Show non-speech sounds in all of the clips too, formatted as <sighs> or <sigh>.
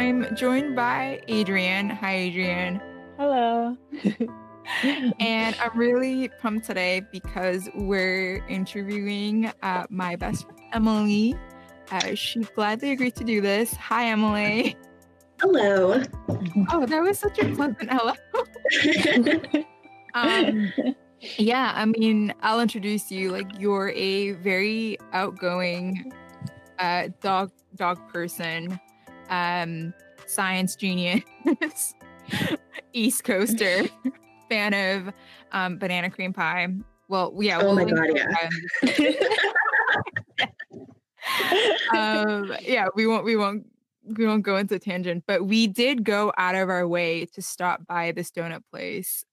I'm joined by Adrienne. Hi, Adrienne. Hello. <laughs> and I'm really pumped today because we're interviewing uh, my best friend, Emily. Uh, she gladly agreed to do this. Hi, Emily. Hello. Oh, that was such a pleasant <laughs> hello. <laughs> um, yeah, I mean, I'll introduce you. Like, you're a very outgoing uh, dog dog person, um, science genius, <laughs> East Coaster, <laughs> fan of um, banana cream pie. Well, yeah. Oh we'll my god, yeah. <laughs> um, yeah, we won't. We won't. We won't go into tangent, but we did go out of our way to stop by this donut place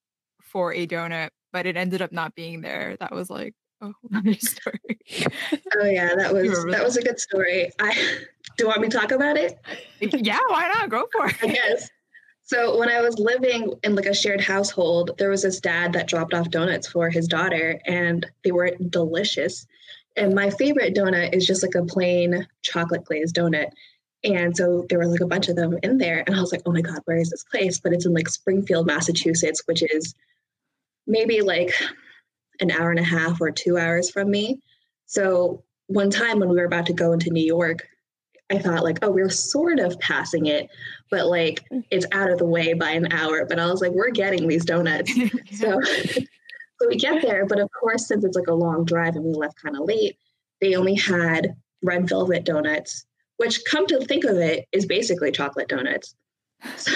for a donut, but it ended up not being there. That was like Oh, <laughs> whole story. Oh yeah, that was that was a good story. I <laughs> do you want me to talk about it? yeah, why not? Go for I it. guess. So when I was living in like a shared household, there was this dad that dropped off donuts for his daughter and they were delicious. And my favorite donut is just like a plain chocolate glazed donut. And so there were like a bunch of them in there. And I was like, oh my God, where is this place? But it's in like Springfield, Massachusetts, which is maybe like an hour and a half or two hours from me. So one time when we were about to go into New York, I thought like, oh, we're sort of passing it, but like hmm. it's out of the way by an hour. But I was like, we're getting these donuts. <laughs> So, <laughs> so we get there, but of course, since it's like a long drive and we left kind of late, they only had red velvet donuts, which come to think of it is basically chocolate donuts. <laughs> So,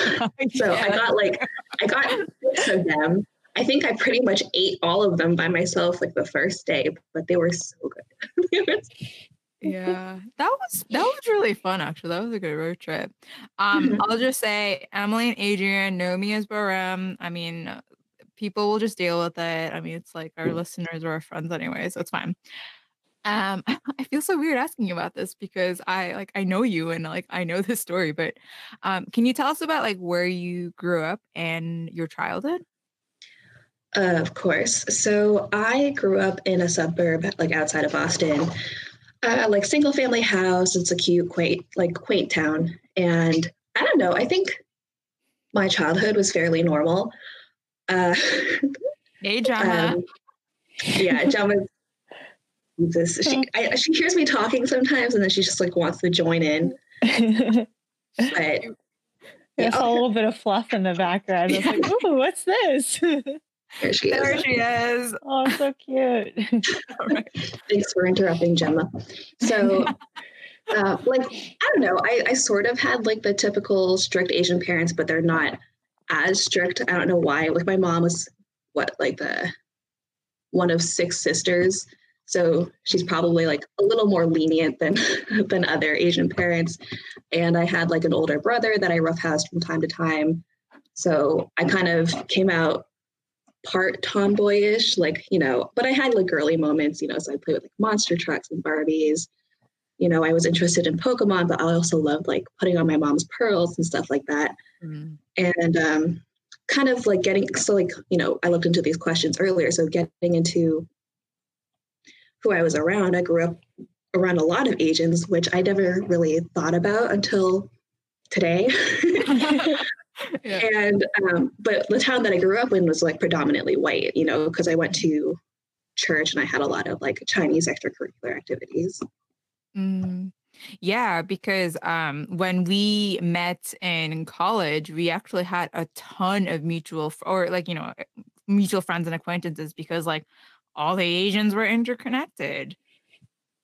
so I got like I got six of them. I think I pretty much ate all of them by myself like the first day, but they were so good. <laughs> yeah that was that was really fun actually. That was a good road trip. Um Mhm. i'll just say emily and adrian know me as Boram. I mean people will just deal with it. I mean it's like our listeners or our friends anyway so it's fine. Um <laughs> i feel so weird asking you about this because i like i know you and like i know this story but um can you tell us about like where you grew up and your childhood Of course. So I grew up in a suburb, like outside of Boston, uh, like single family house. It's a cute, quaint, like quaint town. And I don't know. I think my childhood was fairly normal. Uh, <laughs> hey Gemma. um, yeah, Gemma. Jesus, <laughs> she I, she hears me talking sometimes, and then she just like wants to join in. <laughs> But There's a little bit of fluff in the background. I was like, ooh, what's this? There she there is. she is <laughs> oh, so cute. <laughs> All right. Thanks for interrupting, Gemma. So, <laughs> uh, like, I don't know. I, I sort of had like the typical strict Asian parents, but they're not as strict. I don't know why. Like, my mom was what, like the one of six sisters. So she's probably like a little more lenient than than other Asian parents. And I had like an older brother that I roughhoused from time to time. So I kind of came out part tomboyish, like, you know, but I had like girly moments, you know, so I played with like monster trucks and Barbies. You know, I was interested in Pokemon, but I also loved like putting on my mom's pearls and stuff like that. Mm. And um, kind of like getting, so like, you know, I looked into these questions earlier. So getting into who I was around, I grew up around a lot of Asians, which I never really thought about until today. <laughs> Yeah. and um, but the town that I grew up in was like predominantly white, you know, because I went to church and I had a lot of like Chinese extracurricular activities. Mm. Yeah, because um, when we met in college, we actually had a ton of mutual, or like you know, mutual friends and acquaintances because like all the Asians were interconnected.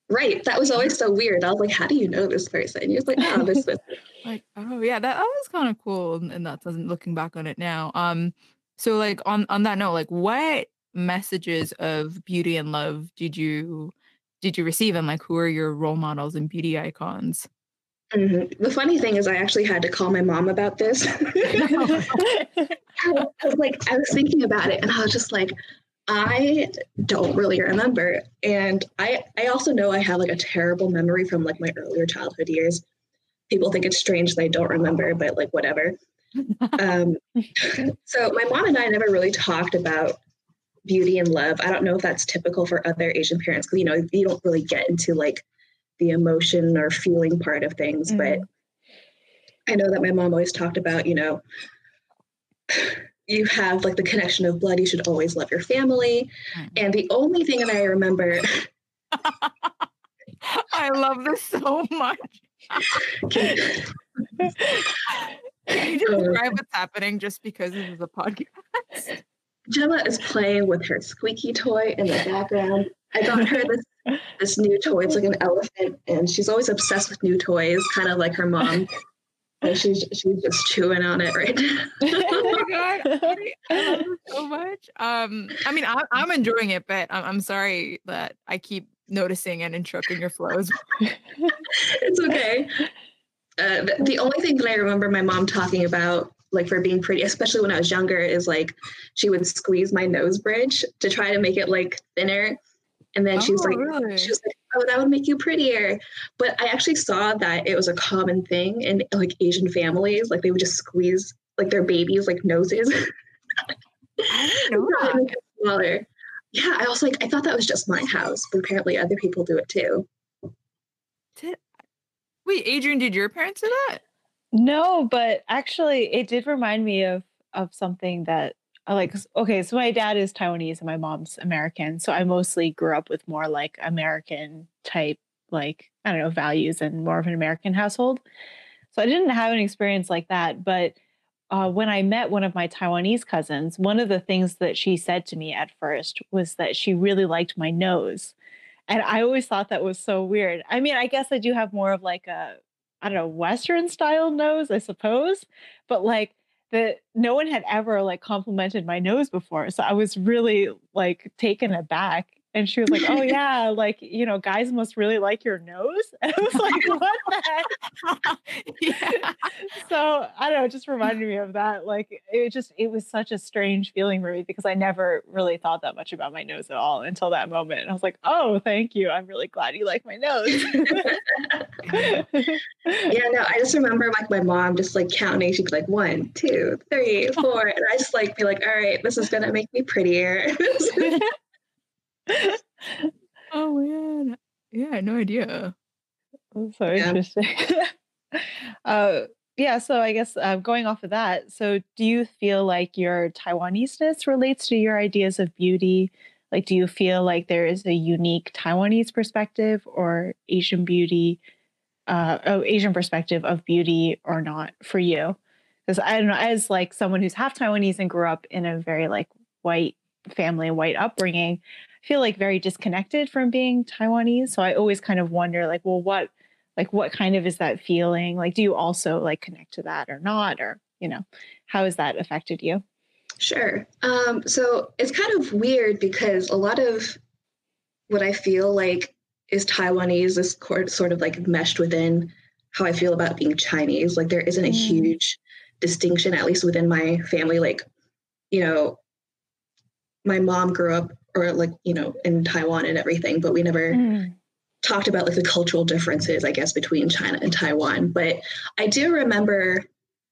Right. That was always so weird. I was like, how do you know this person? You're just like, oh, this <laughs> is Like, oh yeah, that, that was kind of cool. And that doesn't looking back on it now. Um, so like on on that note, like what messages of beauty and love did you did you receive, and like who are your role models and beauty icons? Mhm. The funny thing is, I actually had to call my mom about this. <laughs> <laughs> I was like, I was thinking about it, and I was just like, I don't really remember. And I, I also know I have like a terrible memory from like my earlier childhood years. People think it's strange that I don't remember, but like whatever. <laughs> um, so my mom and I never really talked about beauty and love. I don't know if that's typical for other Asian parents because you know you don't really get into like the emotion or feeling part of things, but I know that my mom always talked about, you know, you have like the connection of blood. You should always love your family. And the only thing that I remember, <laughs> I love this so much. Can you oh. describe what's happening just because this is a podcast? Gemma is playing with her squeaky toy in the background. I got her this this new toy. It's like an elephant, and she's always obsessed with new toys, kind of like her mom. She's she's just chewing on it right now. <laughs> oh my god, I, I love it so much. Um, I mean, I, I'm enjoying it, but I'm, I'm sorry that I keep noticing and interrupting your flows. it's okay. Uh, the, only thing that I remember my mom talking about, like for being pretty, especially when I was younger, is like she would squeeze my nose bridge to try to make it like thinner. And then she was Oh, like, really? she was like, oh, that would make you prettier. But I actually saw that it was a common thing in like Asian families. Like they would just squeeze like their babies like noses. I didn't <laughs> know that. smaller. Yeah, I was like, I thought that was just my house, but apparently other people do it too. Did, wait, Adrian, did your parents do that? No, but actually, it did remind me of of something that I like. Okay, so my dad is Taiwanese and my mom's American, so I mostly grew up with more like American type, like I don't know, values and more of an American household. So I didn't have an experience like that, but uh, when I met one of my Taiwanese cousins, one of the things that she said to me at first was that she really liked my nose. And I always thought that was so weird. I mean, I guess I do have more of like a, I don't know, Western style nose, I suppose, but like that no one had ever like complimented my nose before. So I was really like taken aback. And she was like, Oh, <laughs> yeah, like, you know, guys must really like your nose. And <laughs> I was like, <laughs> What the heck? so I don't know, it just reminded me of that. Like it just it was such a strange feeling for me because I never really thought that much about my nose at all until that moment. And I was like, oh, thank you. I'm really glad you like my nose. Yeah, no, I just remember like my mom just like counting. She'd be like one, two, three, four, and I just like be like, all right, this is gonna make me prettier. Oh man. Yeah, no idea. so Yeah. interesting. <laughs> uh yeah, so I guess uh, going off of that, so do you feel like your Taiwanese-ness relates to your ideas of beauty? Like, do you feel like there is a unique Taiwanese perspective or Asian beauty, uh, oh, Asian perspective of beauty or not for you? Because I don't know, as like someone who's half Taiwanese and grew up in a very like white family, white upbringing, feel like very disconnected from being Taiwanese. So I always kind of wonder, like, well, what like what kind of is that feeling like do you also like connect to that or not or you know how has that affected you Sure. Um, so it's kind of weird because a lot of what I feel like is Taiwanese is sort of like meshed within how I feel about being Chinese. Like there isn't a Mm. huge distinction, at least within my family. Like, you know, my mom grew up or like, you know, in Taiwan and everything, but we never Mm. talked about like the cultural differences, I guess, between China and Taiwan. But I do remember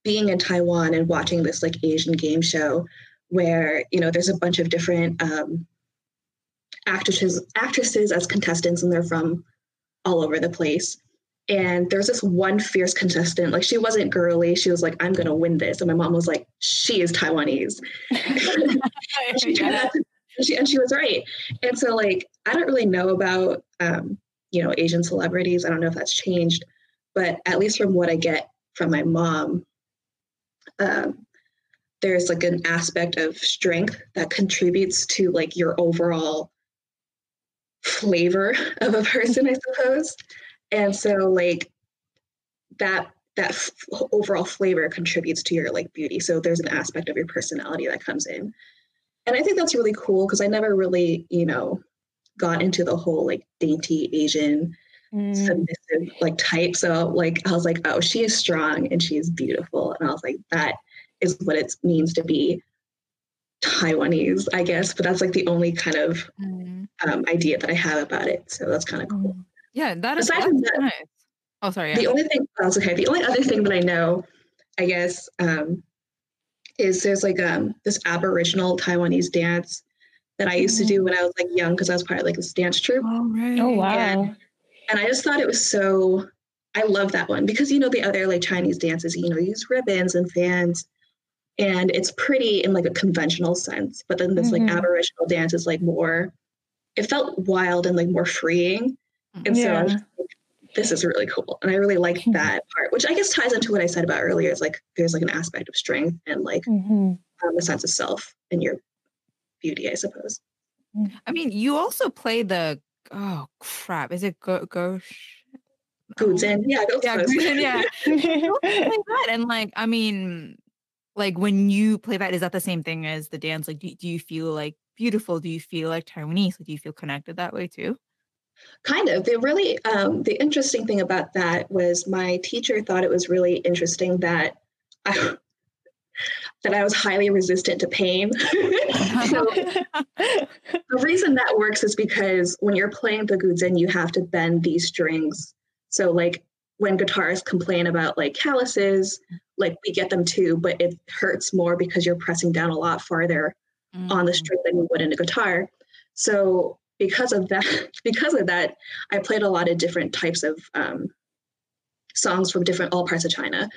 being in Taiwan and watching this like Asian game show where you know there's a bunch of different um, actresses actresses as contestants, and they're from all over the place. And there's this one fierce contestant, like she wasn't girly. She was like, "I'm gonna win this," and my mom was like, "She is Taiwanese." <laughs> she turned out to, and she and she was right. And so like I don't really know about um, you know Asian celebrities. I don't know if that's changed, but at least from what I get from my mom, um, there's like an aspect of strength that contributes to like your overall flavor <laughs> of a person, I suppose. And so like that that f- overall flavor contributes to your like beauty. So there's an aspect of your personality that comes in. And I think that's really cool because I never really, you know, got into the whole like dainty Asian Mm. submissive like type. So like I was like, oh, she is strong and she is beautiful. And I was like, that is what it means to be Taiwanese, I guess. But that's like the only kind of Mm. um, idea that I have about it. So that's kind of cool. Yeah, that is Aside from that- nice. Oh, sorry. Yeah. The only thing that's okay. The only other thing that I know, I guess, um, is there's like um this Aboriginal Taiwanese dance that I used to do when I was like young because I was part of like this dance troupe. oh, right. oh wow Yeah. and I just thought it was so I love that one because you know the other like Chinese dances, you know, use ribbons and fans, and it's pretty in like a conventional sense. But then this Mhm. like Aboriginal dance is like more. It felt wild and like more freeing, and so I was just like, this is really cool, and I really like that part, which I guess ties into what I said about earlier. Is like there's like an aspect of strength and like Mhm. um, a sense of self and your beauty, I suppose. I mean, you also play the oh crap, is it go gosh? Goods in, yeah, Yeah. guzheng, yeah. <laughs> You also play that, and like, I mean, like when you play that, is that the same thing as the dance? Like, do, do you feel like beautiful? Do you feel like Taiwanese? Like, do you feel connected that way too? Kind of. The really um, the interesting thing about that was my teacher thought it was really interesting that I <laughs> that I was highly resistant to pain. <laughs> so the reason that works is because when you're playing the guzheng, you have to bend these strings. So like when guitarists complain about like calluses, like we get them too, but it hurts more because you're pressing down a lot farther on the Mm. string than you would in a guitar. So because of that, <laughs> because of that, I played a lot of different types of um, songs from different all parts of China,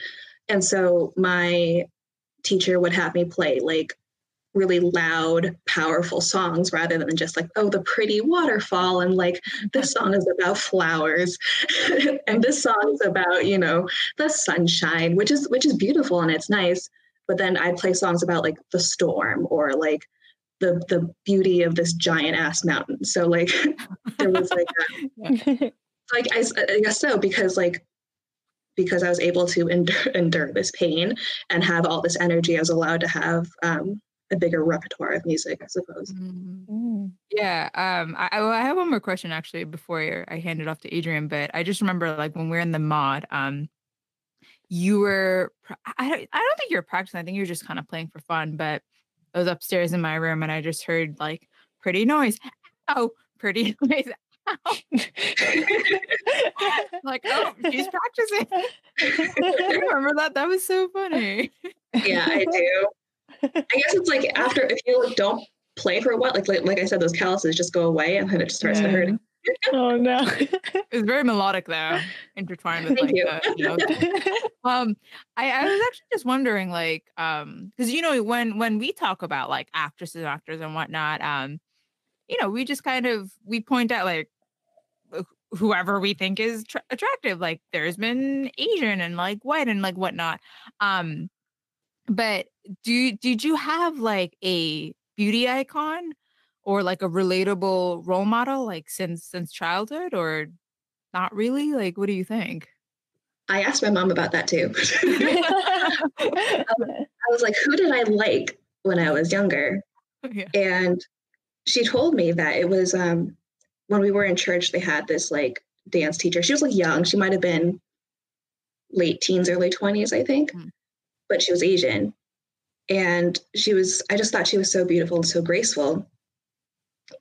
and so my teacher would have me play like really loud, powerful songs rather than just like oh the pretty waterfall and like this <laughs> song is about flowers, <laughs> and this song is about you know the sunshine, which is which is beautiful and it's nice. But then I'd play songs about like the storm or like the the beauty of this giant ass mountain. So like <laughs> there was like a, <laughs> <laughs> like I, s- I guess so because like because I was able to endure, endure this pain and have all this energy, I was allowed to have um, a bigger repertoire of music, I suppose. Mm. Mm. Yeah, um, I, I well, I have one more question actually before I hand it off to Adrian. But I just remember like when we are in the mod, um, you were, I, don't I don't think you were practicing. I think you were just kind of playing for fun. But I was upstairs in my room and I just heard like pretty noise. Oh, pretty <laughs> noise. Ow. <laughs> Like oh, she's practicing. <laughs> you remember that? That was so funny. Yeah, I do. I guess it's like after if you don't play for a while, like like, like I said, those calluses just go away and then it just starts to hurt. <laughs> oh no. It was very melodic though, intertwined with Thank like you. the you know, <laughs> um I, I was actually just wondering like um because you know when when we talk about like actresses and actors and whatnot um you know we just kind of we point out like whoever we think is tr- attractive like there's been asian and like white and like whatnot um but do did you have like a beauty icon or like a relatable role model like since since childhood or not really like what do you think I asked my mom about that too. <laughs> <laughs> I was like, who did I like when I was younger? yeah And she told me that it was um, when we were in church, they had this like dance teacher. She was like young. She might have been late teens, early 20s, I think, Mm. but she was Asian. And she was, I just thought she was so beautiful and so graceful.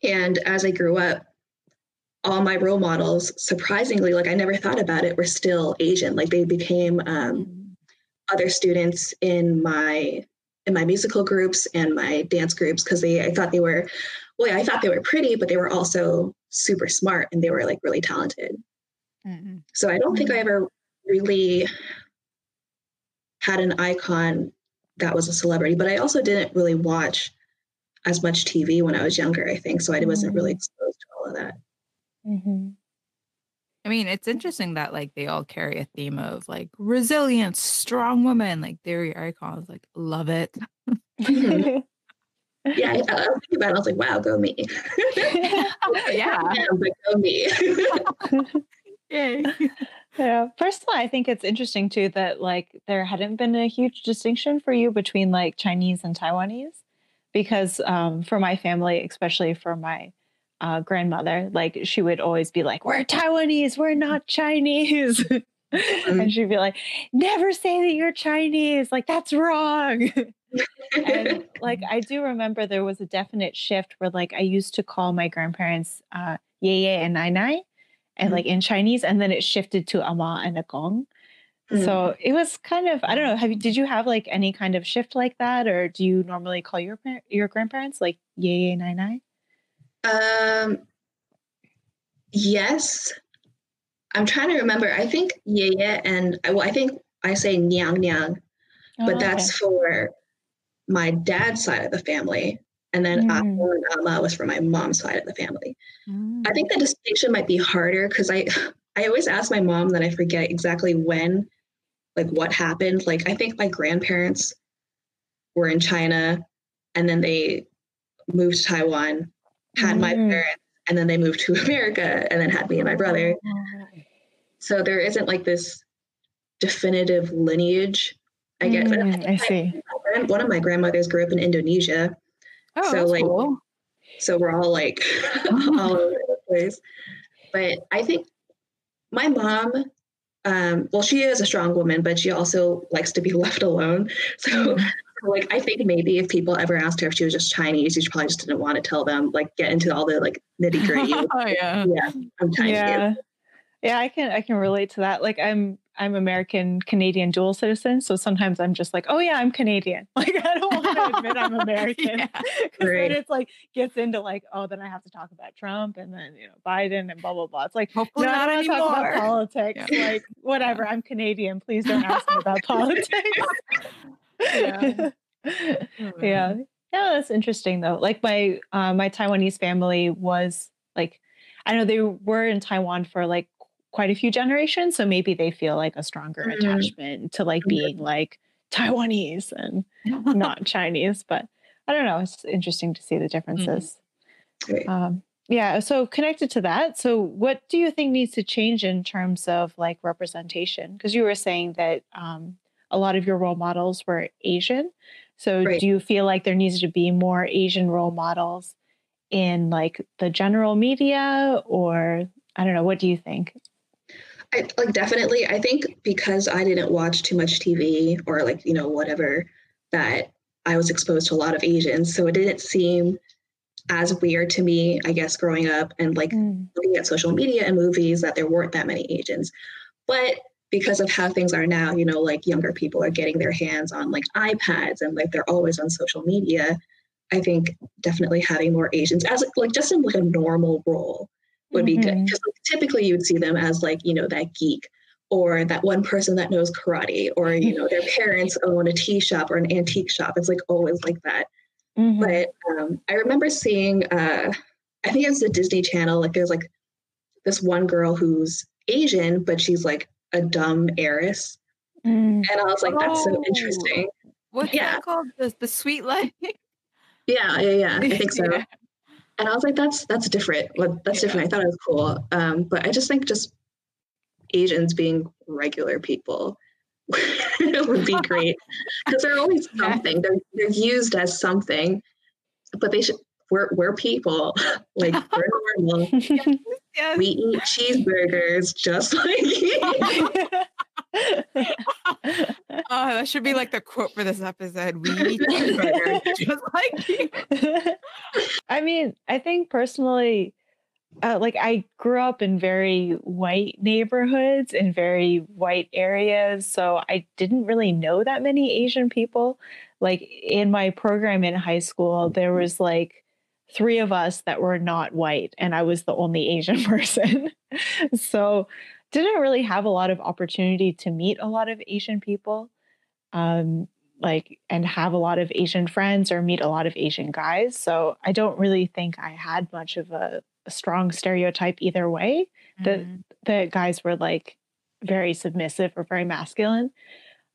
And as I grew up, all my role models, surprisingly, like I never thought about it, were still Asian. Like they became um, other students in my in my musical groups and my dance groups because they I thought they were well I thought they were pretty but they were also super smart and they were like really talented. Mhm. So I don't think I ever really had an icon that was a celebrity, but I also didn't really watch as much TV when I was younger, I think. So I wasn't really exposed to all of that. Mhm. I mean, it's interesting that like they all carry a theme of like resilience, strong woman, like they're your icons. Like, love it. Mhm. <laughs> Yeah, I, I was thinking about it. I was like, wow, go me. <laughs> yeah. <laughs> Yeah, but go me. Yay. Yeah. First of all, I think it's interesting too that like there hadn't been a huge distinction for you between like Chinese and Taiwanese, because um, for my family, especially for my uh, grandmother, like she would always be like, "We're Taiwanese, we're not Chinese," <laughs> and she'd be like, "Never say that you're Chinese, like that's wrong." <laughs> and like I do remember there was a definite shift where like I used to call my grandparents uh Ye Ye and Nai Nai and Mhm. like in Chinese and then it shifted to Ama and Agong. Mm. So it was kind of I don't know have you did you have like any kind of shift like that or do you normally call your your grandparents like Ye Ye Nai Nai? Um, yes, I'm trying to remember. I think yeah, yeah, and I, well, I think I say nyang nyang, but Oh, that's for my dad's side of the family, and then Mm. And Ama was for my mom's side of the family. Mm. I think the distinction might be harder because I <sighs> I always ask my mom that I forget exactly when, like what happened. Like I think my grandparents were in China, and then they moved to Taiwan, had my Mm. parents, and then they moved to <laughs> America, and then had me and my brother. So there isn't like this definitive lineage. I guess Mm, I see. my one of my grandmothers grew up in Indonesia, Oh, so, that's like, cool. so we're all like <laughs> all over the place. But I think my mom, um, well, she is a strong woman, but she also likes to be <laughs> left alone. So, <laughs> like, I think maybe if people ever asked her if she was just Chinese, she probably just didn't want to tell them, like, get into all the like nitty gritty. <laughs> oh yeah. yeah, I'm Chinese. Yeah. Yeah, I can I can relate to that. Like I'm I'm American Canadian dual citizen, so sometimes I'm just like, oh yeah, I'm Canadian. <laughs> Like I don't want to <laughs> admit I'm American. Yeah. then it's like gets into like, oh, then I have to talk about Trump and then you know Biden and blah blah blah. It's like Hopefully no, not I don't wanna talk about anymore. politics. Yeah. Like whatever, I'm Canadian. Please don't ask me about <laughs> politics. Yeah. yeah yeah that's interesting though like my uh, my taiwanese family was like i know they were in taiwan for like quite a few generations so maybe they feel like a stronger Mhm. attachment to like being like taiwanese and <laughs> not chinese but i don't know it's interesting to see the differences Right. um, yeah so connected to that so what do you think needs to change in terms of like representation because you were saying that um, a lot of your role models were asian so Right. do you feel like there needs to be more asian role models in like the general media or i don't know what do you think I, like definitely i think because i didn't watch too much tv or like you know whatever that i was exposed to a lot of asians so it didn't seem as weird to me i guess growing up and like hmm. looking at social media and movies that there weren't that many asians. But because of how things are now you know like younger people are getting their hands on like ipads and like they're always on social media i think definitely having more asians as like just in like a normal role would be good Mhm. because typically you would see them as like you know that geek or that one person that knows karate or you know their parents own a tea shop or an antique shop it's like always like that Mhm. but um, i remember seeing uh, i think it was the disney channel like there's like this one girl who's asian but she's like a dumb heiress Mm. and i was like that's so Oh. interesting What's Yeah. that called? The the Suite Life. yeah yeah yeah i think so <laughs> Yeah. And I was like, that's that's different. Like, that's different. I thought it was cool. Um, but I just think just Asians being regular people <laughs> would be <laughs> great because they're always something. They're they're used as something, but they should. We're we're people. <laughs> like we're normal. Yes. We eat cheeseburgers just like you. <laughs> Oh, that should be like the quote for this episode. We eat cheeseburgers <laughs> just like you. <laughs> I mean, I think personally, uh, like I grew up in very white neighborhoods in very white areas, so I didn't really know that many Asian people. Like in my program in high school, there was like three of us that were not white, and I was the only Asian person. so didn't really have a lot of opportunity to meet a lot of Asian people. Um, like and have a lot of Asian friends or meet a lot of Asian guys. So I don't really think I had much of a, a strong stereotype either way. The Mhm. the guys were like very submissive or very masculine.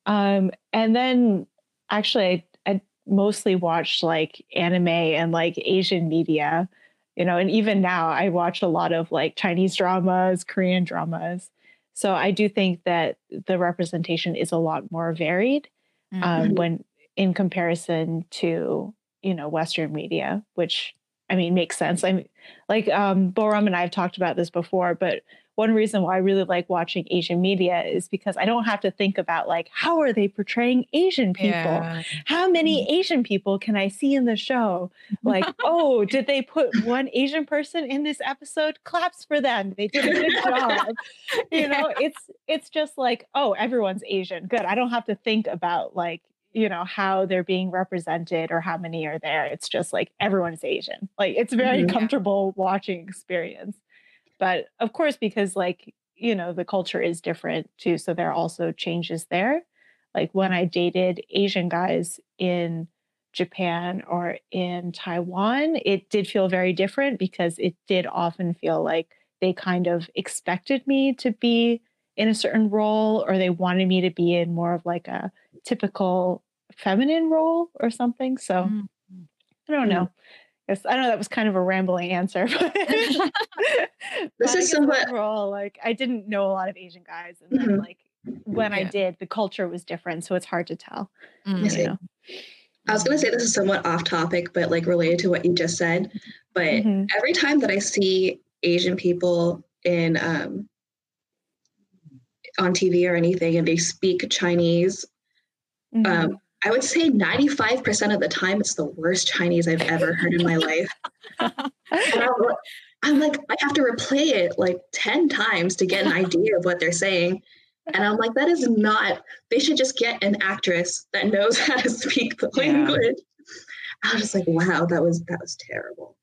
Um, and then actually I, I mostly watched like anime and like Asian media, you know, and even now I watch a lot of like Chinese dramas, Korean dramas. So I do think that the representation is a lot more varied Mhm. um, when in comparison to you know Western media, which I mean makes sense. I mean, like um, Boram and I have talked about this before, but one reason why I really like watching Asian media is because I don't have to think about like how are they portraying Asian people. Yeah. How many Asian people can I see in the show? Like, <laughs> oh, did they put one Asian person in this episode? Claps for them. They did a good <laughs> job. You know, it's it's just like, oh, everyone's Asian. Good. I don't have to think about like, you know, how they're being represented or how many are there. It's just like everyone's Asian. Like it's a very Mhm. comfortable watching experience. But of course, because like you know, the culture is different too. So there are also changes there. Like when I dated Asian guys in Japan or in Taiwan, it did feel very different because it did often feel like they kind of expected me to be in a certain role or they wanted me to be in more of like a typical feminine role or something. So mm-hmm. I don't know. Yes, I know that was kind of a rambling answer, <laughs> but <laughs> this is somewhat overall like I didn't know a lot of Asian guys, and mm-hmm. like when yeah. I did, the culture was different, so it's hard to tell. Mm-hmm. You know? I was going to say this is somewhat off topic, but like related to what you just said. But mm-hmm. every time that I see Asian people in um, on TV or anything, and they speak Chinese, um, mm-hmm. I would say 95% of the time it's the worst Chinese I've ever heard in my life. <laughs> I'm like, I have to replay it like 10 times to get an idea of what they're saying. And I'm like, that is not, they should just get an actress that knows <laughs> how to speak the language. Yeah. I was just like, wow, that was that was terrible.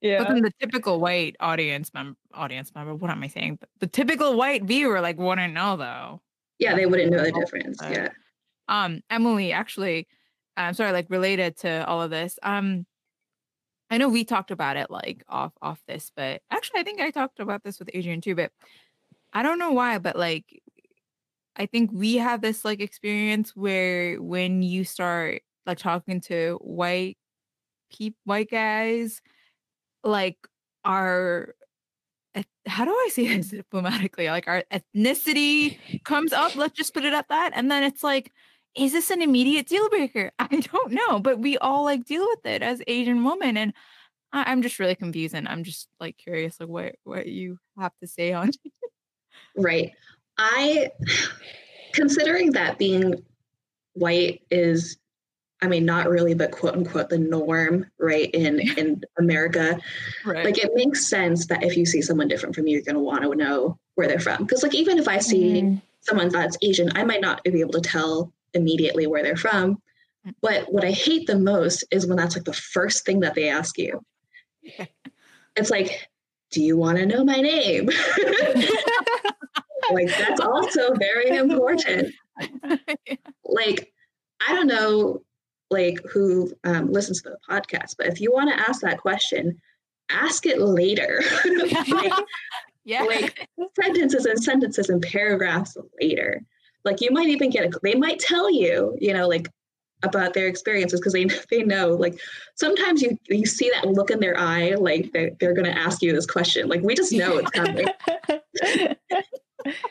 Yeah. But then the typical white audience member audience member, what am I saying? The typical white viewer like wouldn't know though. Yeah, they wouldn't know the difference. Yeah. Um, Emily, actually, I'm sorry, like related to all of this. Um, I know we talked about it like off off this, but actually I think I talked about this with Adrian too, but I don't know why, but like I think we have this like experience where when you start like talking to white people white guys, like our how do I say this diplomatically? Like our ethnicity comes up, let's just put it at that. And then it's like, is this an immediate deal breaker? <laughs> I don't know, but we all like deal with it as Asian women. And I, am just really confused and I'm just like curious like what what you have to say on Right. I <sighs> considering that being white is I mean not really but quote unquote the norm, right, in <laughs> in America. Right. Like it makes sense that if you see someone different from you, you're gonna want to know where they're from. Because like even if I see mm. someone that's Asian, I might not be able to tell immediately where they're from. Mm. But what I hate the most is when that's like the first thing that they ask you. <laughs> it's like, do you want to know my name? <laughs> like that's also very important. <laughs> Like, I don't know like who um, listens to the podcast, but if you want to ask that question, ask it later. like, yeah. like sentences and sentences and paragraphs later. Like you might even get a, they might tell you, you know, like about their experiences because they they know like sometimes you you see that look in their eye like they, they're going to ask you this question. Like we just know it's coming. <laughs>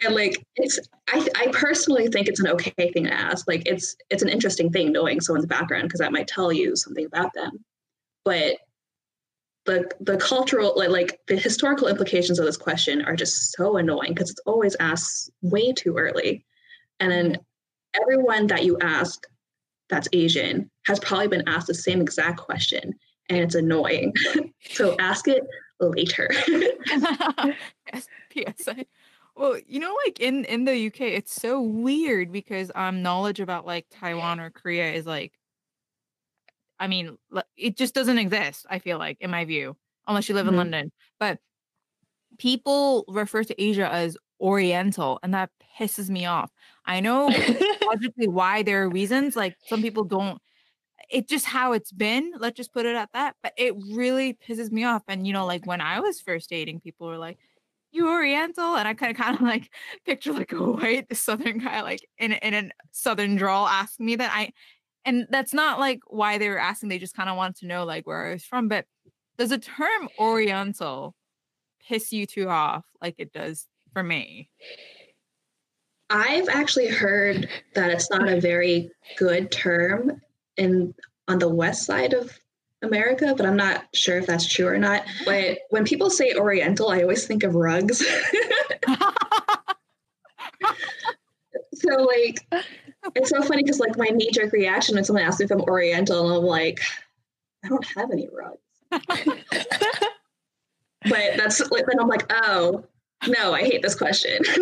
And like it's I, I personally think it's an okay thing to ask. Like it's it's an interesting thing knowing someone's background because that might tell you something about them. But the the cultural like, like the historical implications of this question are just so annoying because it's always asked way too early and then everyone that you ask that's Asian has probably been asked the same exact question and it's annoying. <laughs> so ask it later. <laughs> yes, PSA. Well, you know, like in in the UK, it's so weird because um knowledge about like Taiwan or Korea is like, I mean, it just doesn't exist. I feel like, in my view, unless you live mm-hmm. in London. But people refer to Asia as Oriental, and that pisses me off. I know <laughs> logically why there are reasons. Like some people don't. It's just how it's been. Let's just put it at that. But it really pisses me off. And you know, like when I was first dating, people were like, "You Oriental," and I kind of kind of like <laughs> picture like a white Southern guy, like in in a Southern drawl, asking me that. I and that's not like why they were asking. They just kind of wanted to know like where I was from. But does the term Oriental piss you too off like it does for me? I've actually heard that it's not a very good term in on the west side of America, but I'm not sure if that's true or not. But when people say Oriental, I always think of rugs. <laughs> so like it's so funny because like my knee-jerk reaction when someone asks me if I'm Oriental, and I'm like, I don't have any rugs. <laughs> but that's like then I'm like, oh no, I hate this question. <laughs>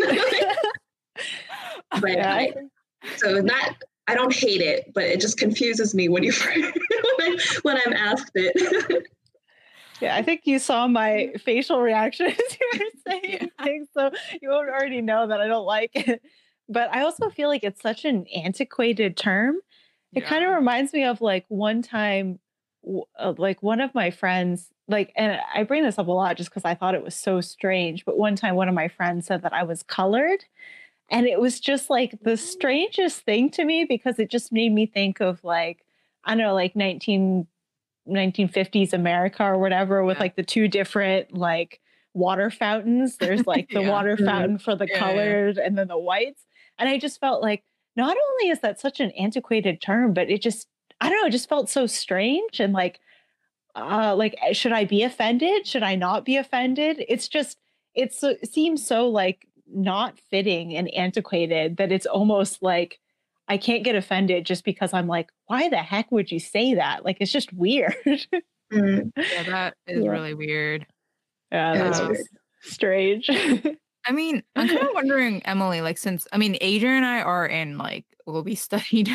but yeah. I, so not I don't hate it, but it just confuses me when you <laughs> when, I'm asked it. Yeah, I think you saw my facial reaction as you were <laughs> saying Yeah. things, so you would already know that I don't like it. But I also feel like it's such an antiquated term. It kind of reminds me of like one time, uh, like one of my friends, like, and I bring this up a lot just because I thought it was so strange. But one time, one of my friends said that I was colored. And it was just like the strangest thing to me because it just made me think of like, I don't know, like 19, 1950s America or whatever with Yeah. like the two different like water fountains. There's <laughs> like the Yeah. water Mhm. fountain for the Yeah, yeah. colored and then the whites. And I just felt like not only is that such an antiquated term, but it just, I don't know, it just felt so strange and like, uh, like, eh, should I be offended? Should I not be offended? It's just, it's it seems so like not fitting and antiquated that it's almost like I can't get offended just because I'm like, why the heck would you say that? Like, it's just weird. Mm, <laughs> Yeah, that is Yeah. really weird. yeah, Yeah, that's it's just strange. <laughs> I mean, I'm kind of wondering, Emily, like since I mean, Adrian and I are in like well, we <laughs> studied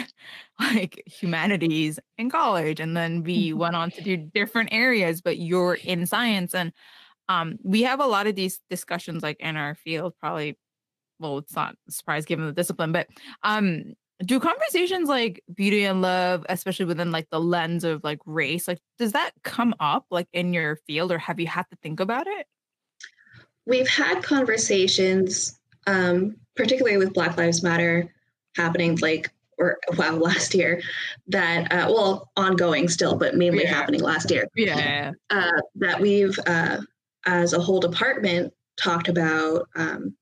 like humanities in college, and then we Mhm. went on to do different areas. But you're in science, and um, we have a lot of these discussions like in our field. Probably, well, it's not a surprise given the discipline, but um, do conversations like beauty and love, especially within like the lens of like race, like does that come up like in your field, or have you had to think about it? we've had conversations, um, particularly with Black Lives Matter happening like or <laughs> wow last year that uh, well ongoing still but mainly Yeah. happening last year Yeah. uh, that we've uh, as a whole department talked about um,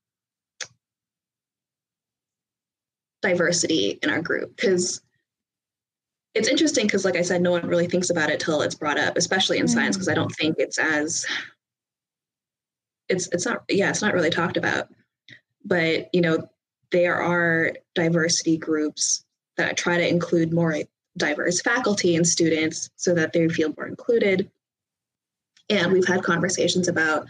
diversity in our group. Because it's interesting because like i said no one really thinks about it till it's brought up especially in science Mm. because i don't think it's as it's it's not yeah it's not really talked about. But you know there are diversity groups that try to include more diverse faculty and students so that they feel more included and we've had conversations about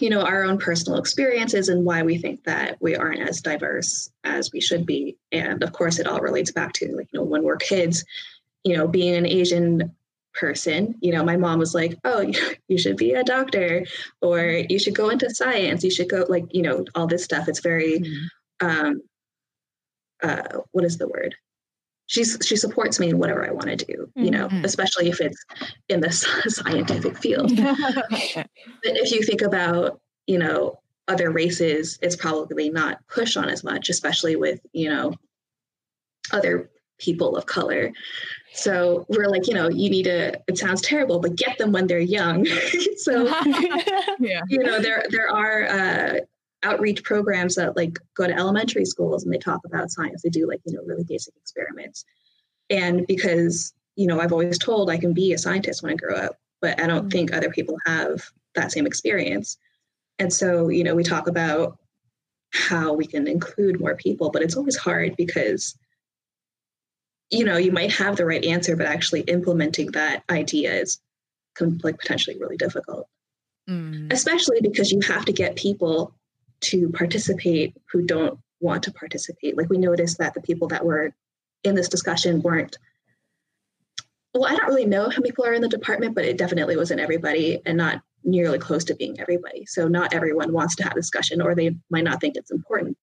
you know our own personal experiences and why we think that we aren't as diverse as we should be. And of course it all relates back to like you know when we're kids you know being an asian person you know my mom was like oh <laughs> you should be a doctor or you should go into science. You should go like you know all this stuff. It's very um uh what is the word she's she supports me in whatever i want to do you know Mhm. especially if it's in the <laughs> scientific field Mm-hmm. <laughs> but if you think about, you know, other races, it's probably not pushed on as much, especially with, you know, other people of color. So we're like, you know, you need to, it sounds terrible, but get them when they're young. <laughs> so, yeah. you know, there there are uh, outreach programs that like go to elementary schools and they talk about science. They do like, you know, really basic experiments. And because, you know, I've always told I can be a scientist when I grow up, but I don't Mm. think other people have that same experience. And so, you know, we talk about how we can include more people, but it's always hard because you know, you might have the right answer, but actually implementing that idea is like potentially really difficult Mm. especially because you have to get people to participate who don't want to participate. Like we noticed that the people that were in this discussion weren't. Well, I don't really know how many people are in the department, but it definitely wasn't everybody and not nearly close to being everybody. So not everyone wants to have a discussion or they might not think it's important.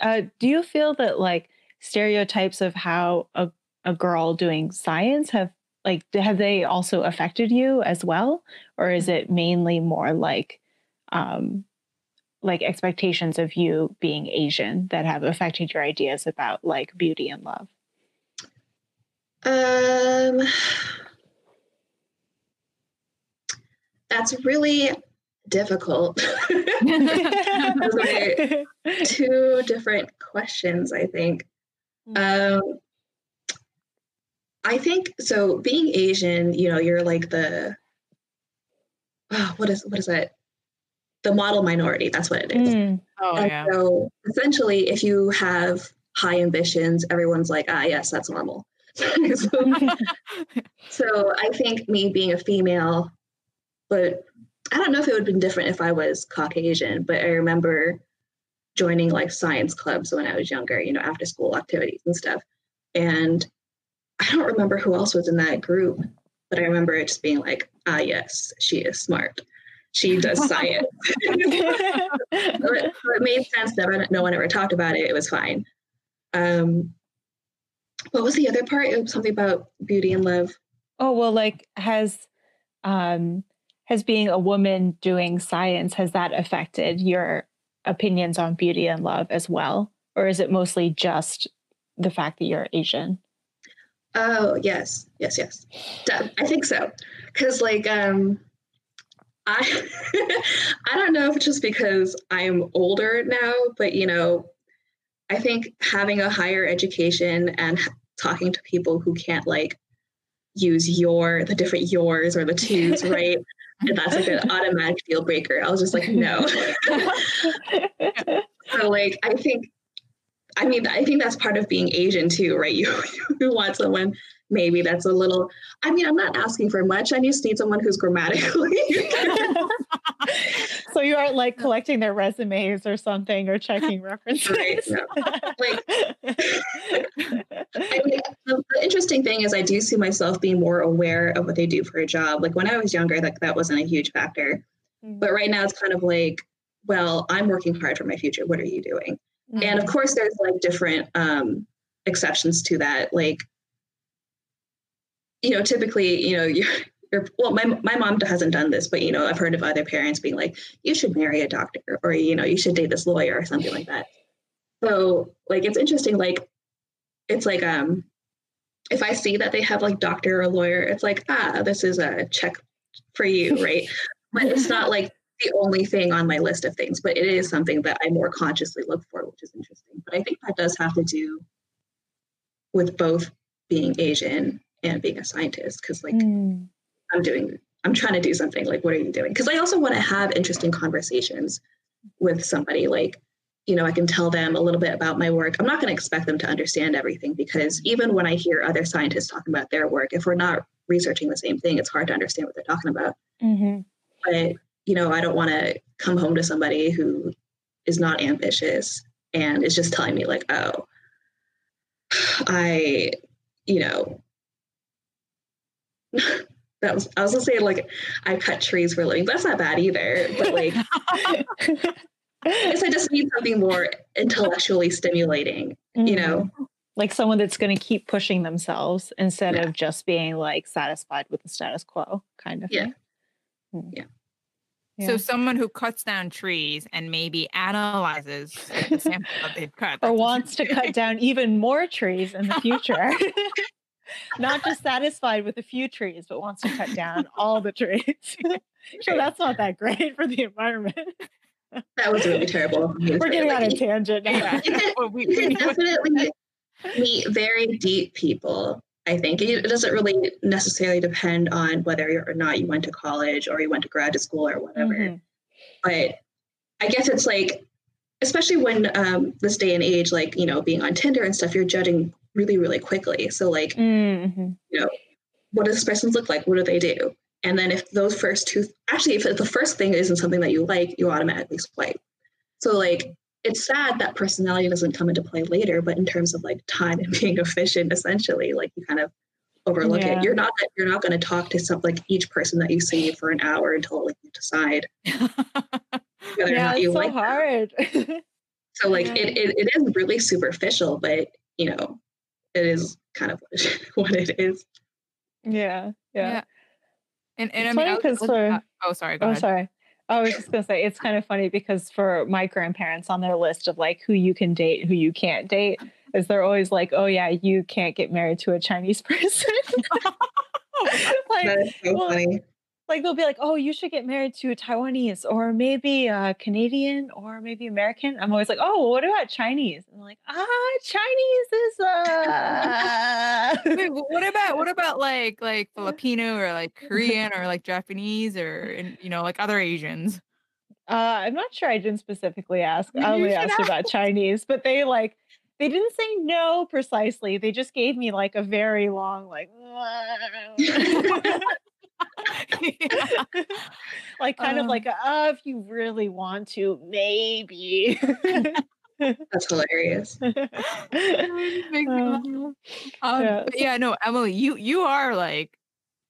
uh, do you feel that like stereotypes of how a, a girl doing science have like have they also affected you as well or is it mainly more like um like expectations of you being asian that have affected your ideas about like beauty and love Um, that's really difficult. <laughs> Two different questions, I think. Um, I think so. Being Asian, you know, you're like the oh, what is what is that? The model minority. That's what it is. Mm, Oh And yeah. so essentially, if you have high ambitions, everyone's like, ah, yes, that's normal. <laughs> so, <laughs> so I think me being a female, but I don't know if it would have been different if I was Caucasian, but I remember joining like science clubs when I was younger, you know, after school activities and stuff. And I don't remember who else was in that group, but I remember it just being like, ah, yes, she is smart. She does science. <laughs> so it, made sense. Never, no one ever talked about it. It was fine. Um, what was the other part? It was something about beauty and love. oh well, like has um has being a woman doing science has that affected your opinions on beauty and love as well, or is it mostly just the fact that you're Asian? Oh yes, yes, yes. I think so. Cause like um I <laughs> I don't know if it's just because I'm older now, but you know, I think having a higher education and talking to people who can't like use your the different yours or the twos, <laughs> right? and that's like an automatic deal breaker. I was just like, no. <laughs> so like I think I mean, I think that's part of being Asian too, right? You, you want someone maybe that's a little. I mean, I'm not asking for much. I just need someone who's grammatically. <laughs> so you aren't like collecting their resumes or something or checking references. Right, no. Like- <laughs> I mean, the, the interesting thing is, I do see myself being more aware of what they do for a job. Like when I was younger, like that wasn't a huge factor, but right now it's kind of like, well, I'm working hard for my future. What are you doing? And of course, there's like different um, exceptions to that. Like, you know, typically, you know, <laughs> you're, you're well, my my mom hasn't done this, but you know, I've heard of other parents being like, you should marry a doctor, or you know, you should date this lawyer, or something like that. So, like, it's interesting. Like, it's like um, if I see that they have like doctor or lawyer, it's like, ah, this is a check for you, <laughs> right? but it's not like the only thing on my list of things, but it is something that I more consciously look for, which is interesting. But I think that does have to do with both being Asian and being a scientist, because like Mm. I'm doing, I'm trying to do something. Like, what are you doing? Because I also want to have interesting conversations with somebody. Like, you know, I can tell them a little bit about my work. I'm not going to expect them to understand everything because even when I hear other scientists talking about their work, if we're not researching the same thing, it's hard to understand what they're talking about Mhm. but you know i don't want to come home to somebody who is not ambitious and is just telling me like oh <sighs> i you know that was i was gonna say like i cut trees for a living that's not bad either but like <laughs> i guess i just need something more intellectually stimulating you know Mhm. like someone that's going to keep pushing themselves instead Yeah. of just being like satisfied with the status quo kind of Yeah. thing. Mm. Yeah. So someone who cuts down trees and maybe analyzes the sample that they've cut. or wants to cut down even more trees in the <laughs> future. <laughs> not just satisfied with a few trees, but wants to cut down all the trees. <laughs> so that's not that great for the environment. that was really terrible of me to We're getting Like, on a tangent now. <laughs> Yeah. Well, we, we can need to- definitely meet very deep people. I think it doesn't really necessarily depend on whether or not you went to college or you went to grad school or whatever. Mhm. But I guess it's like, especially when um, this day and age, like you know, being on Tinder and stuff, you're judging really, really quickly. So like, Mhm. You know, what does this person look like? What do they do? And then if those first two, actually, if the first thing isn't something that you like, you automatically swipe. So like, it's sad that personality doesn't come into play later, but in terms of like time and <laughs> being efficient, essentially, like you kind of overlook Yeah. it. You're not you're not going to talk to some like each person that you see for an hour until like you decide <laughs> whether or Yeah, not it's you so like. hard. <laughs> So like Yeah. it, it it is really superficial, but you know, it is kind of <laughs> what it is. yeah, yeah. Yeah. And, and It's I mean, funny I was 'cause for- at- oh, sorry, go Oh, ahead. sorry. I was just gonna say it's kind of funny because for my grandparents on their list of like who you can date, who you can't date, is they're always like, "Oh yeah, you can't get married to a Chinese <laughs> person." <laughs> like, That is so well, funny. Like they'll be like, "Oh, you should get married to a Taiwanese or maybe a Canadian or maybe American." I'm always like, "Oh, what about Chinese?" I'm like, "Ah, Chinese is uh." <laughs> Wait, what about what about like like <laughs> Filipino or like Korean or like Japanese or you know like other Asians? Uh, I'm not sure. I didn't specifically ask. <laughs> I only asked about Chinese, but they like they didn't say no precisely. They just gave me like a very long like <laughs> Yeah. like kind of Um. like a, uh, if you really want to, maybe. <laughs> That's hilarious. <laughs> It makes me laugh. Um, yeah, yeah, no, Emily, you you are like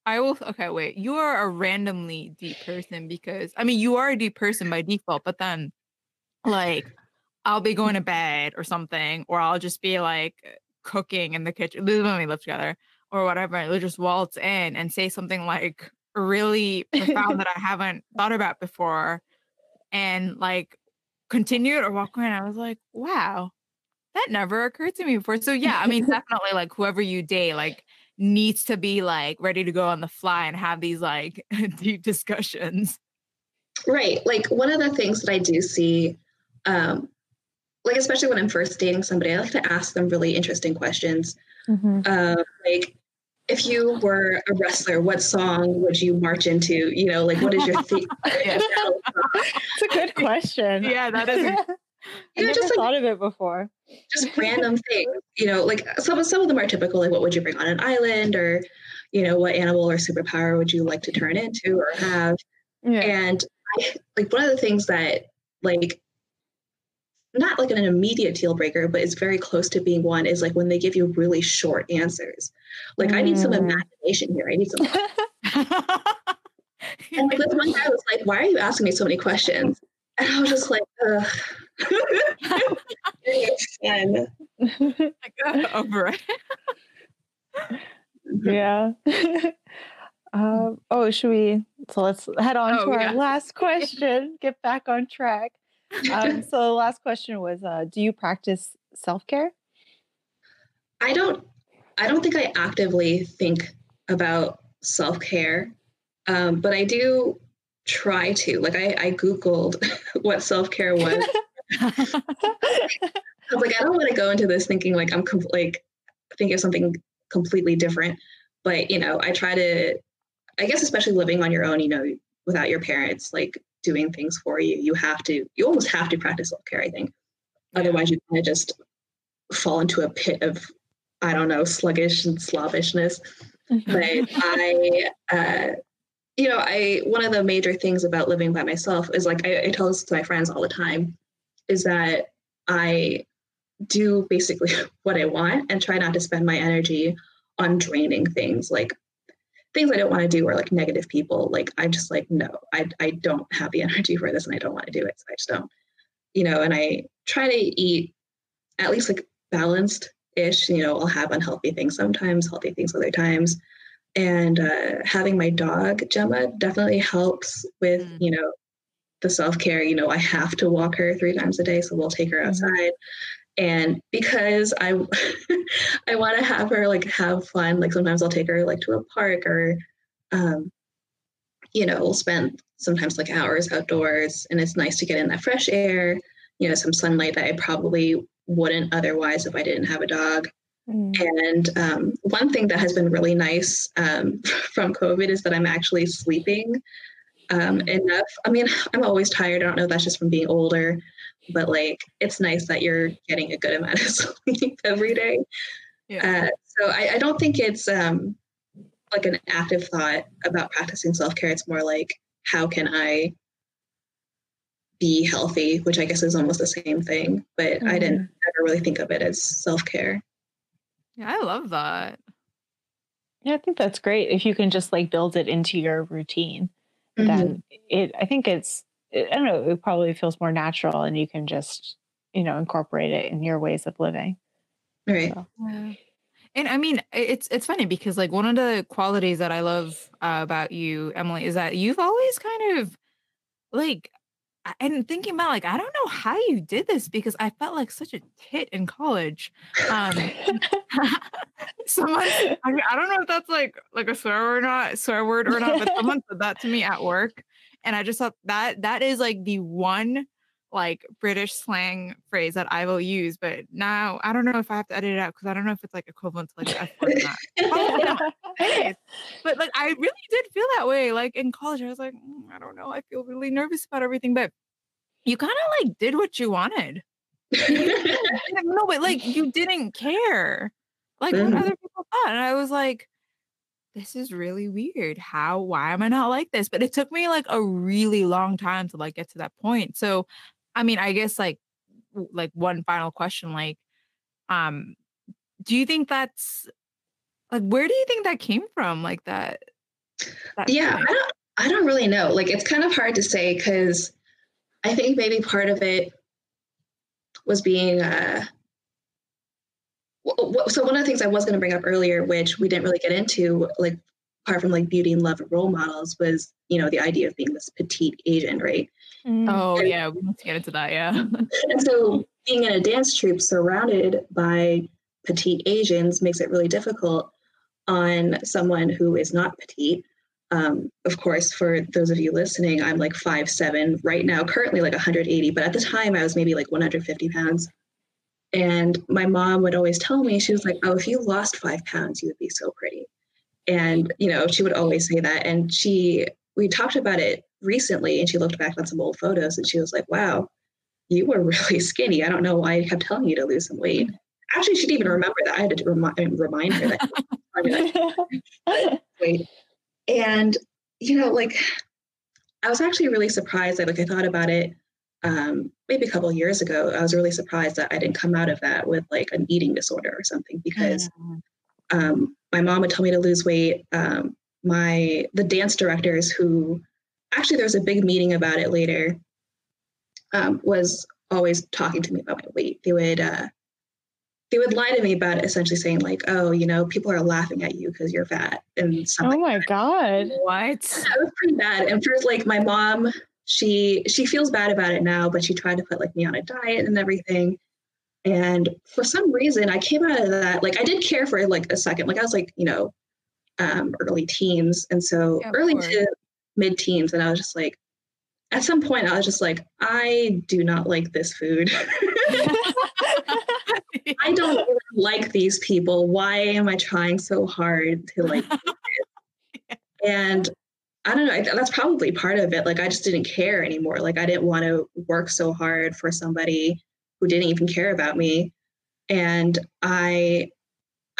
I will okay, wait. You are a randomly deep person because I mean you are a deep person by default, but then like I'll be going to bed or something, or I'll just be like cooking in the kitchen. This is when we live together or whatever. And just waltz in and say something like really profound that <laughs> I haven't thought about before and like continue it or walk away. And I was like, wow, that never occurred to me before. So yeah, I mean, <laughs> definitely like whoever you date, like needs to be like ready to go on the fly and have these like <laughs> deep discussions. Right. Like one of the things that I do see, um, like especially when I'm first dating somebody, I like to ask them really interesting questions. Mm-hmm. Uh, like if you were a wrestler, what song would you march into? You know, like what is your theme? <laughs> It's <laughs> a good question. Yeah, that is. I never just thought like, of it before. Just random things, you know, like some some of them are typical, like what would you bring on an island, or you know, what animal or superpower would you like to turn into or have? Yeah. And I, like one of the things that like not like an immediate deal breaker, but it's very close to being one is like when they give you really short answers. Like mm. I need some mm. imagination here. I need some. <laughs> and like this one guy was like, "Why are you asking me so many questions?" And I was just like, Ugh. <laughs> and over it. <laughs> yeah. Um, oh, should we? So let's head on oh, to our last question. Get back on track. Um, <laughs> so the last question was: uh, Do you practice self care? I don't. I don't think I actively think about self care, um, but I do try to. Like I, I googled <laughs> what self care was. I was like, I don't want to go into this thinking like I'm com- like thinking of something completely different. But you know, I try to. I guess especially living on your own, you know, without your parents, like doing things for you. You have to, you almost have to practice self care, I think. Otherwise, you kind of just fall into a pit of, I don't know, sluggish and slobishness. Mm-hmm. But I, uh, you know, I, one of the major things about living by myself is like, I, I tell this to my friends all the time, is that I do basically <laughs> what I want and try not to spend my energy on draining things like things I don't want to do are like negative people. Like I'm just like, no, I, I don't have the <laughs> energy for this and I don't want to do it. So I just don't, you know, and I try to eat at least like balanced ish, you know, I'll have unhealthy things sometimes, healthy things other times. And uh, having my dog, Gemma, definitely helps with, mm. you know, the self care. You know, I have to walk her three times a day. So we'll take her mm-hmm. outside. And because i <laughs> i want to have her like have fun like sometimes i'll take her like to a park or um you know we'll spend sometimes like hours outdoors and it's nice to get in that fresh air you know some sunlight that i probably wouldn't otherwise if i didn't have a dog. Mm. and um, one thing that has been really nice um, <laughs> from covid is that i'm actually sleeping um, enough. I mean i'm always tired. I don't know if that's just from being older but like it's nice that you're getting a good amount <laughs> of sleep every day. Yeah. Uh, so I, I, don't think it's um, like an active thought about practicing self care. It's more like how can I be healthy, which I guess is almost the same thing. But mm-hmm. I didn't mm-hmm. ever really think of it as self care. Yeah, I love that. Yeah, I think that's great. If you can just like build it into your routine, mm-hmm. then it. I think it's I don't know, it probably feels more natural and you can just, you know, incorporate it in your ways of living. Right. So. Yeah. And I mean, it's it's funny because like one of the qualities that I love uh, about you, Emily, is that you've always kind of like and thinking about like I don't know how you did this because I felt like such a tit in college. Um, <laughs> <laughs> someone I, mean, I don't know if that's like like a swear word or not, swear word or not, but <laughs> someone said that to me at work, and I just thought that that is like the one like British slang phrase that I will use. But now I don't know if I have to edit it out because I don't know if it's like equivalent to like F word or not. <laughs> but like I really did feel that way. Like in college, I was like, mm, I don't know. I feel really nervous about everything. But you kind of like did what you wanted. <laughs> no, but like you didn't care like mm-hmm. what other people thought. And I was like, this is really weird. How, why am I not like this? But it took me like a really long time to like get to that point. So, I mean, I guess like, like one final question, like, um, do you think that's like, where do you think that came from? Like that, yeah, I don't, I don't really know. Like, it's kind of hard to say because I think maybe part of it was being, uh, so one of the things I was going to bring up earlier, which we didn't really get into, like apart from like beauty and love role models, was you know the idea of being this petite Asian, right? Mm. Oh and, yeah, we need to get into that. Yeah. <laughs> and so being in a dance troupe surrounded by petite Asians makes it really difficult on someone who is not petite. Um, of course, for those of you listening, I'm like five seven right now, currently like 180, but at the time I was maybe like 150 pounds. And my mom would always tell me, she was like, Oh, if you lost five pounds, you would be so pretty. And, you know, she would always say that. And she, we talked about it recently and she looked back on some old photos and she was like, Wow, you were <laughs> really skinny. I don't know why I kept telling you to lose some weight. Actually, she didn't even remember that. I had to remind, remind her that. Wait. <laughs> And, you know, like, I was actually really surprised. I like I thought about it um, maybe a couple years ago, I was really surprised that I didn't come out of that with like an eating disorder or something because mm. um, my mom would tell me to lose weight. Um, my the dance directors who actually there was a big meeting about it later um, was always talking to me about my weight. They would uh, they would lie to me about it, essentially saying like, "Oh, you know, people are laughing at you because you're fat," and something. Oh my like god! What? That was pretty bad. And first, like my mom she she feels bad about it now, but she tried to put like me on a diet and everything. And for some reason, I came out of that like I did care for like a second. Like I was like you know um, early teens, and so yeah, early to mid teens, and I was just like, at some point, I was just like, I do not like this food. <laughs> I don't <laughs> like these people. Why am I trying so hard to like? <laughs> and I don't know. That's probably part of it. Like, I just didn't care anymore. Like, I didn't want to work so hard for somebody who didn't even care about me. And I,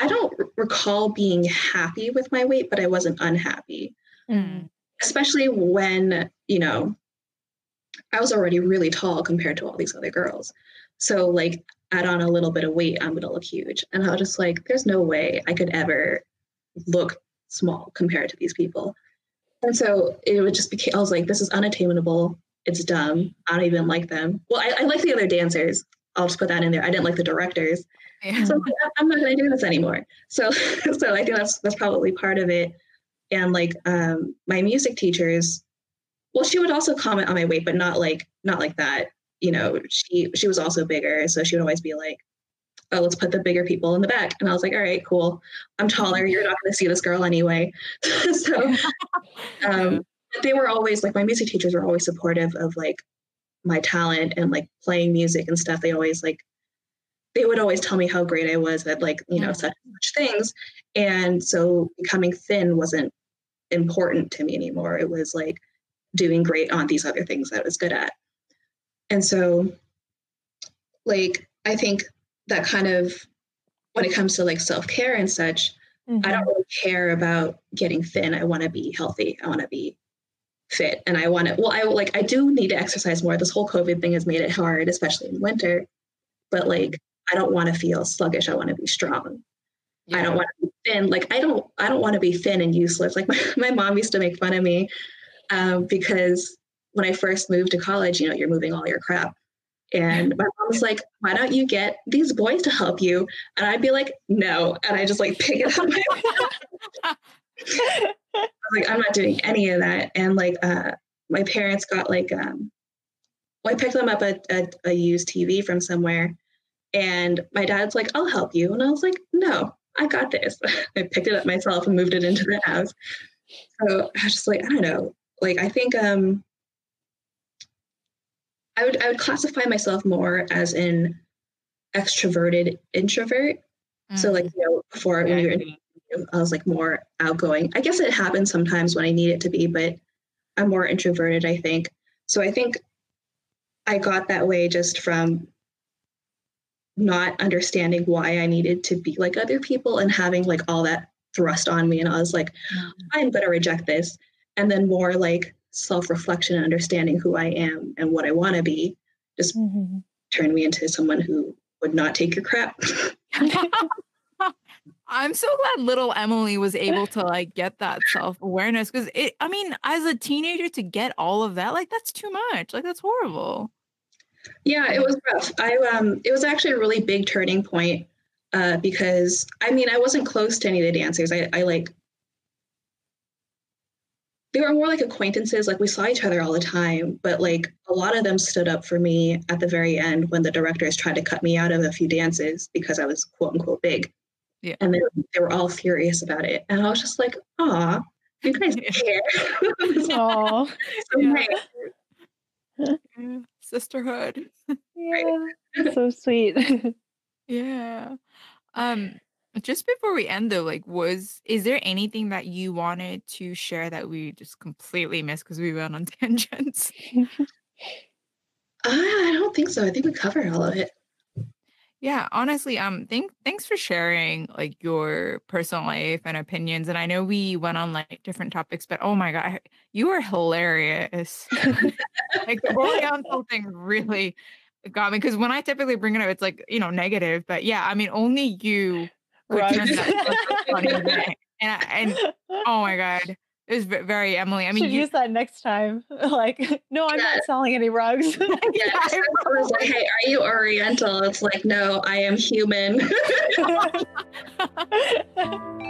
I don't recall being happy with my weight, but I wasn't unhappy. Mm. Especially when, you know, I was already really tall compared to all these other girls. So, like, add on a little bit of weight, I'm going to look huge. And I was just like, there's no way I could ever look small compared to these people. And so it would just be, I was like, this is unattainable. It's dumb. I don't even like them. Well, I, I like the other dancers. I'll just put that in there. I didn't like the directors. Yeah. So I'm, I'm not going to do this anymore. So, <laughs> so I think that's, that's probably part of it. And like um, my music teachers, well, she would also comment on my weight, but not like, not like that. You know, she, she was also bigger. So she would always be like, oh, let's put the bigger people in the back. And I was like, all right, cool. I'm taller. You're not going to see this girl anyway. <laughs> so <laughs> um, they were always like, my music teachers were always supportive of like my talent and like playing music and stuff. They always like, they would always tell me how great I was at like, you know, yeah. such such things. And so becoming thin wasn't important to me anymore. It was like doing great on these other things that I was good at. And so like I think that kind of when it comes to like self-care and such mm-hmm. i don't really care about getting thin. I want to be healthy. I want to be fit. And i want to well i like i do need to exercise more. This whole covid thing has made it hard especially in winter. But like i don't want to feel sluggish. I want to be strong. Yeah. i don't want to be thin. Like i don't i don't want to be thin and useless. Like my, <laughs> my mom used to make fun of me um, because when i first moved to college you know you're moving all your crap and <laughs> my mom was like, why don't you get these boys to help you? And I'd be like, no. And I just like pick it up. <laughs> I was like, I'm not doing any of that. And like, uh, my parents got like, um, well, I picked them up a, a, a used TV from somewhere. And my dad's like, I'll help you. And I was like, no, I got this. <laughs> I picked it up myself and moved it into the house. So I was just like, I don't know. Like, I think um, I would I would classify myself more as an extroverted introvert. Mm. So like you know before yeah, when you were I was like more outgoing. I guess it happens sometimes when I need it to be, but I'm more introverted, I think. So I think I got that way just from not understanding why I needed to be like other people and having like all that thrust on me. And I was like, mm. I'm going to reject this. And then more like, self reflection and understanding who I am and what I want to be just mm-hmm. me into someone who would not take your crap. <laughs> I'm so glad little Emily was able to like get that self-awareness because it I mean, as a teenager to get all of that, like that's too much. Like that's horrible. Yeah, it was rough. I um it was actually a really big turning point uh because I mean I wasn't close to any of the dancers. I, I like they were more like acquaintances like we saw each other all the time but like a lot of them stood up for me at the very end when the directors tried to cut me out of a few dances because i was quote unquote big Yeah. and they, they were all furious about it and i was just like ah you guys Yeah. care <laughs> Oh, so Yeah. nice. Yeah, Sisterhood. <laughs> yeah. So sweet. <laughs> Yeah. Um, just before we end though, like was is there anything that you wanted to share that we just completely missed because we went on <laughs> tangents? I don't think so i think we covered all of it Yeah, honestly, um, thank thanks for sharing like your personal life and opinions. And I know we went on like different topics, but oh my god, you were hilarious. <laughs> like the Oriental thing really got me because when I typically bring it up, it's like you know negative, but yeah, I mean only you could turn Rugs. that into a funny thing. And I, and oh my god, it was very Emily. I mean, Should you, use that next time. <laughs> Like, no, I'm Yeah. not selling any rugs. <laughs> yeah Yeah, was like hey are you oriental it's like no i am human Yeah. <laughs>